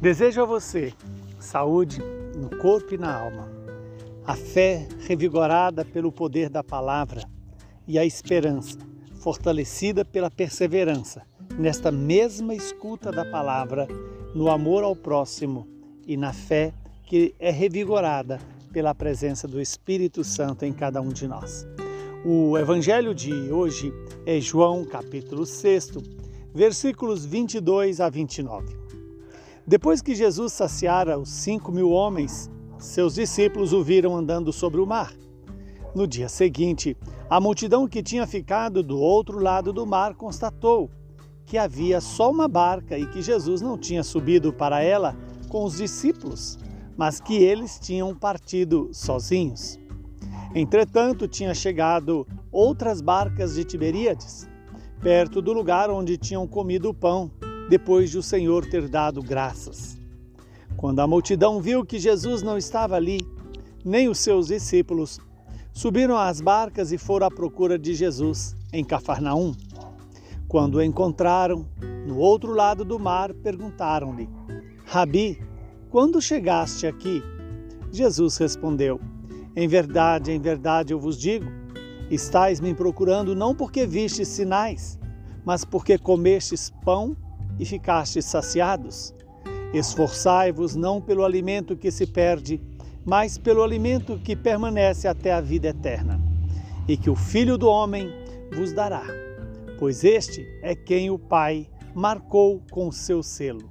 Desejo a você saúde no corpo e na alma, a fé revigorada pelo poder da palavra e a esperança fortalecida pela perseverança nesta mesma escuta da palavra, no amor ao próximo e na fé que é revigorada pela presença do Espírito Santo em cada um de nós. O evangelho de hoje é João, capítulo 6, versículos 22 a 29. Depois que Jesus saciara os cinco mil homens, seus discípulos o viram andando sobre o mar. No dia seguinte, a multidão que tinha ficado do outro lado do mar constatou que havia só uma barca e que Jesus não tinha subido para ela com os discípulos, mas que eles tinham partido sozinhos. Entretanto, tinha chegado outras barcas de Tiberíades, perto do lugar onde tinham comido o pão depois de o Senhor ter dado graças. Quando a multidão viu que Jesus não estava ali, nem os seus discípulos, subiram às barcas e foram à procura de Jesus em Cafarnaum. Quando o encontraram, no outro lado do mar, perguntaram-lhe: Rabi, quando chegaste aqui? Jesus respondeu: Em verdade, em verdade eu vos digo, estáis me procurando não porque vistes sinais, mas porque comestes pão e ficastes saciados. Esforçai-vos não pelo alimento que se perde, mas pelo alimento que permanece até a vida eterna, e que o Filho do Homem vos dará, pois este é quem o Pai marcou com o seu selo.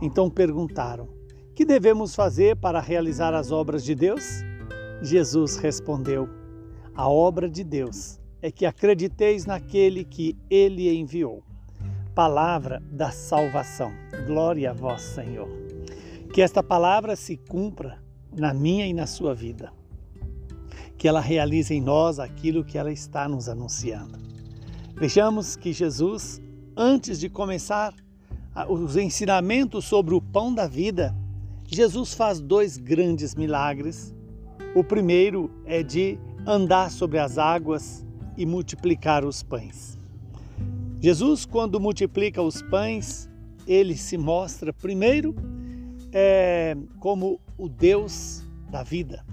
Então perguntaram: Que devemos fazer para realizar as obras de Deus? Jesus respondeu: A obra de Deus é que acrediteis naquele que ele enviou palavra da salvação. Glória a vós, Senhor. Que esta palavra se cumpra na minha e na sua vida. Que ela realize em nós aquilo que ela está nos anunciando. Vejamos que Jesus, antes de começar os ensinamentos sobre o pão da vida, Jesus faz dois grandes milagres. O primeiro é de andar sobre as águas e multiplicar os pães. Jesus, quando multiplica os pães, ele se mostra primeiro é, como o Deus da vida,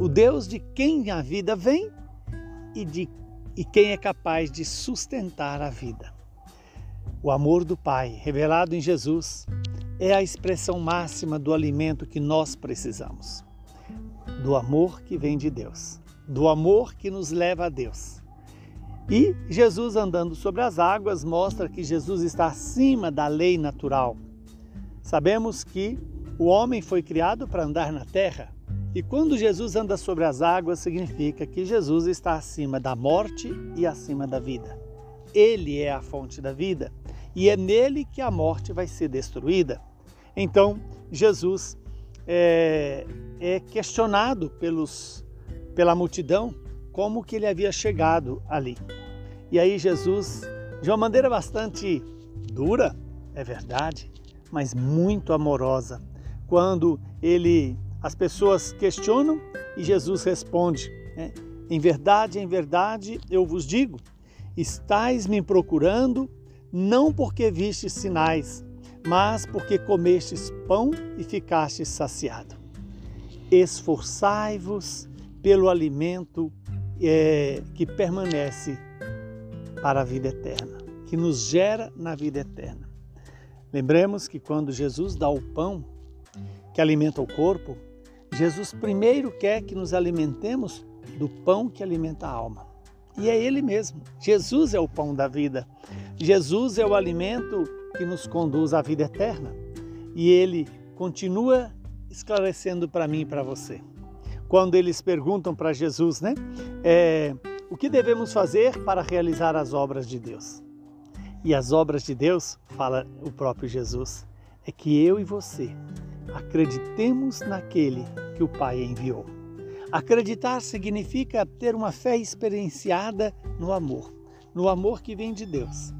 o Deus de quem a vida vem e de e quem é capaz de sustentar a vida. O amor do Pai, revelado em Jesus, é a expressão máxima do alimento que nós precisamos. Do amor que vem de Deus, do amor que nos leva a Deus e Jesus andando sobre as águas mostra que Jesus está acima da lei natural. Sabemos que o homem foi criado para andar na terra, e quando Jesus anda sobre as águas, significa que Jesus está acima da morte e acima da vida. Ele é a fonte da vida e é nele que a morte vai ser destruída. Então, Jesus é, é questionado pelos, pela multidão como que ele havia chegado ali. E aí Jesus, de uma maneira bastante dura, é verdade, mas muito amorosa, quando ele as pessoas questionam e Jesus responde: né? Em verdade, em verdade, eu vos digo, estáis me procurando não porque vistes sinais, mas porque comestes pão e ficastes saciado. Esforçai-vos pelo alimento é, que permanece para a vida eterna, que nos gera na vida eterna. Lembremos que quando Jesus dá o pão que alimenta o corpo, Jesus primeiro quer que nos alimentemos do pão que alimenta a alma. E é Ele mesmo. Jesus é o pão da vida. Jesus é o alimento que nos conduz à vida eterna. E Ele continua esclarecendo para mim e para você quando eles perguntam para Jesus, né? É, o que devemos fazer para realizar as obras de Deus? E as obras de Deus, fala o próprio Jesus, é que eu e você acreditemos naquele que o Pai enviou. Acreditar significa ter uma fé experienciada no amor, no amor que vem de Deus,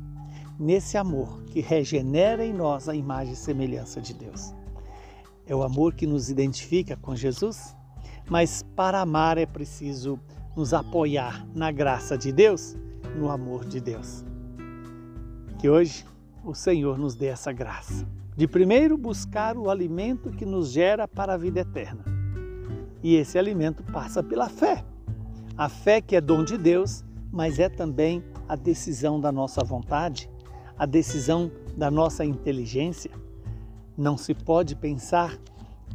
nesse amor que regenera em nós a imagem e semelhança de Deus. É o amor que nos identifica com Jesus mas para amar é preciso nos apoiar na graça de Deus, no amor de Deus. Que hoje o Senhor nos dê essa graça de primeiro buscar o alimento que nos gera para a vida eterna. E esse alimento passa pela fé. A fé que é dom de Deus, mas é também a decisão da nossa vontade, a decisão da nossa inteligência. Não se pode pensar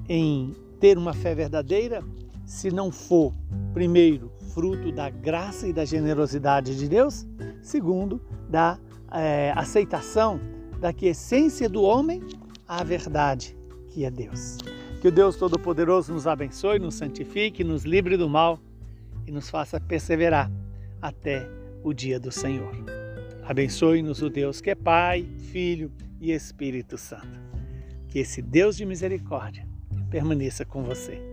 em ter uma fé verdadeira se não for, primeiro, fruto da graça e da generosidade de Deus, segundo, da é, aceitação da que essência do homem a verdade, que é Deus. Que o Deus Todo-Poderoso nos abençoe, nos santifique, nos livre do mal e nos faça perseverar até o dia do Senhor. Abençoe-nos o Deus que é Pai, Filho e Espírito Santo. Que esse Deus de misericórdia permaneça com você.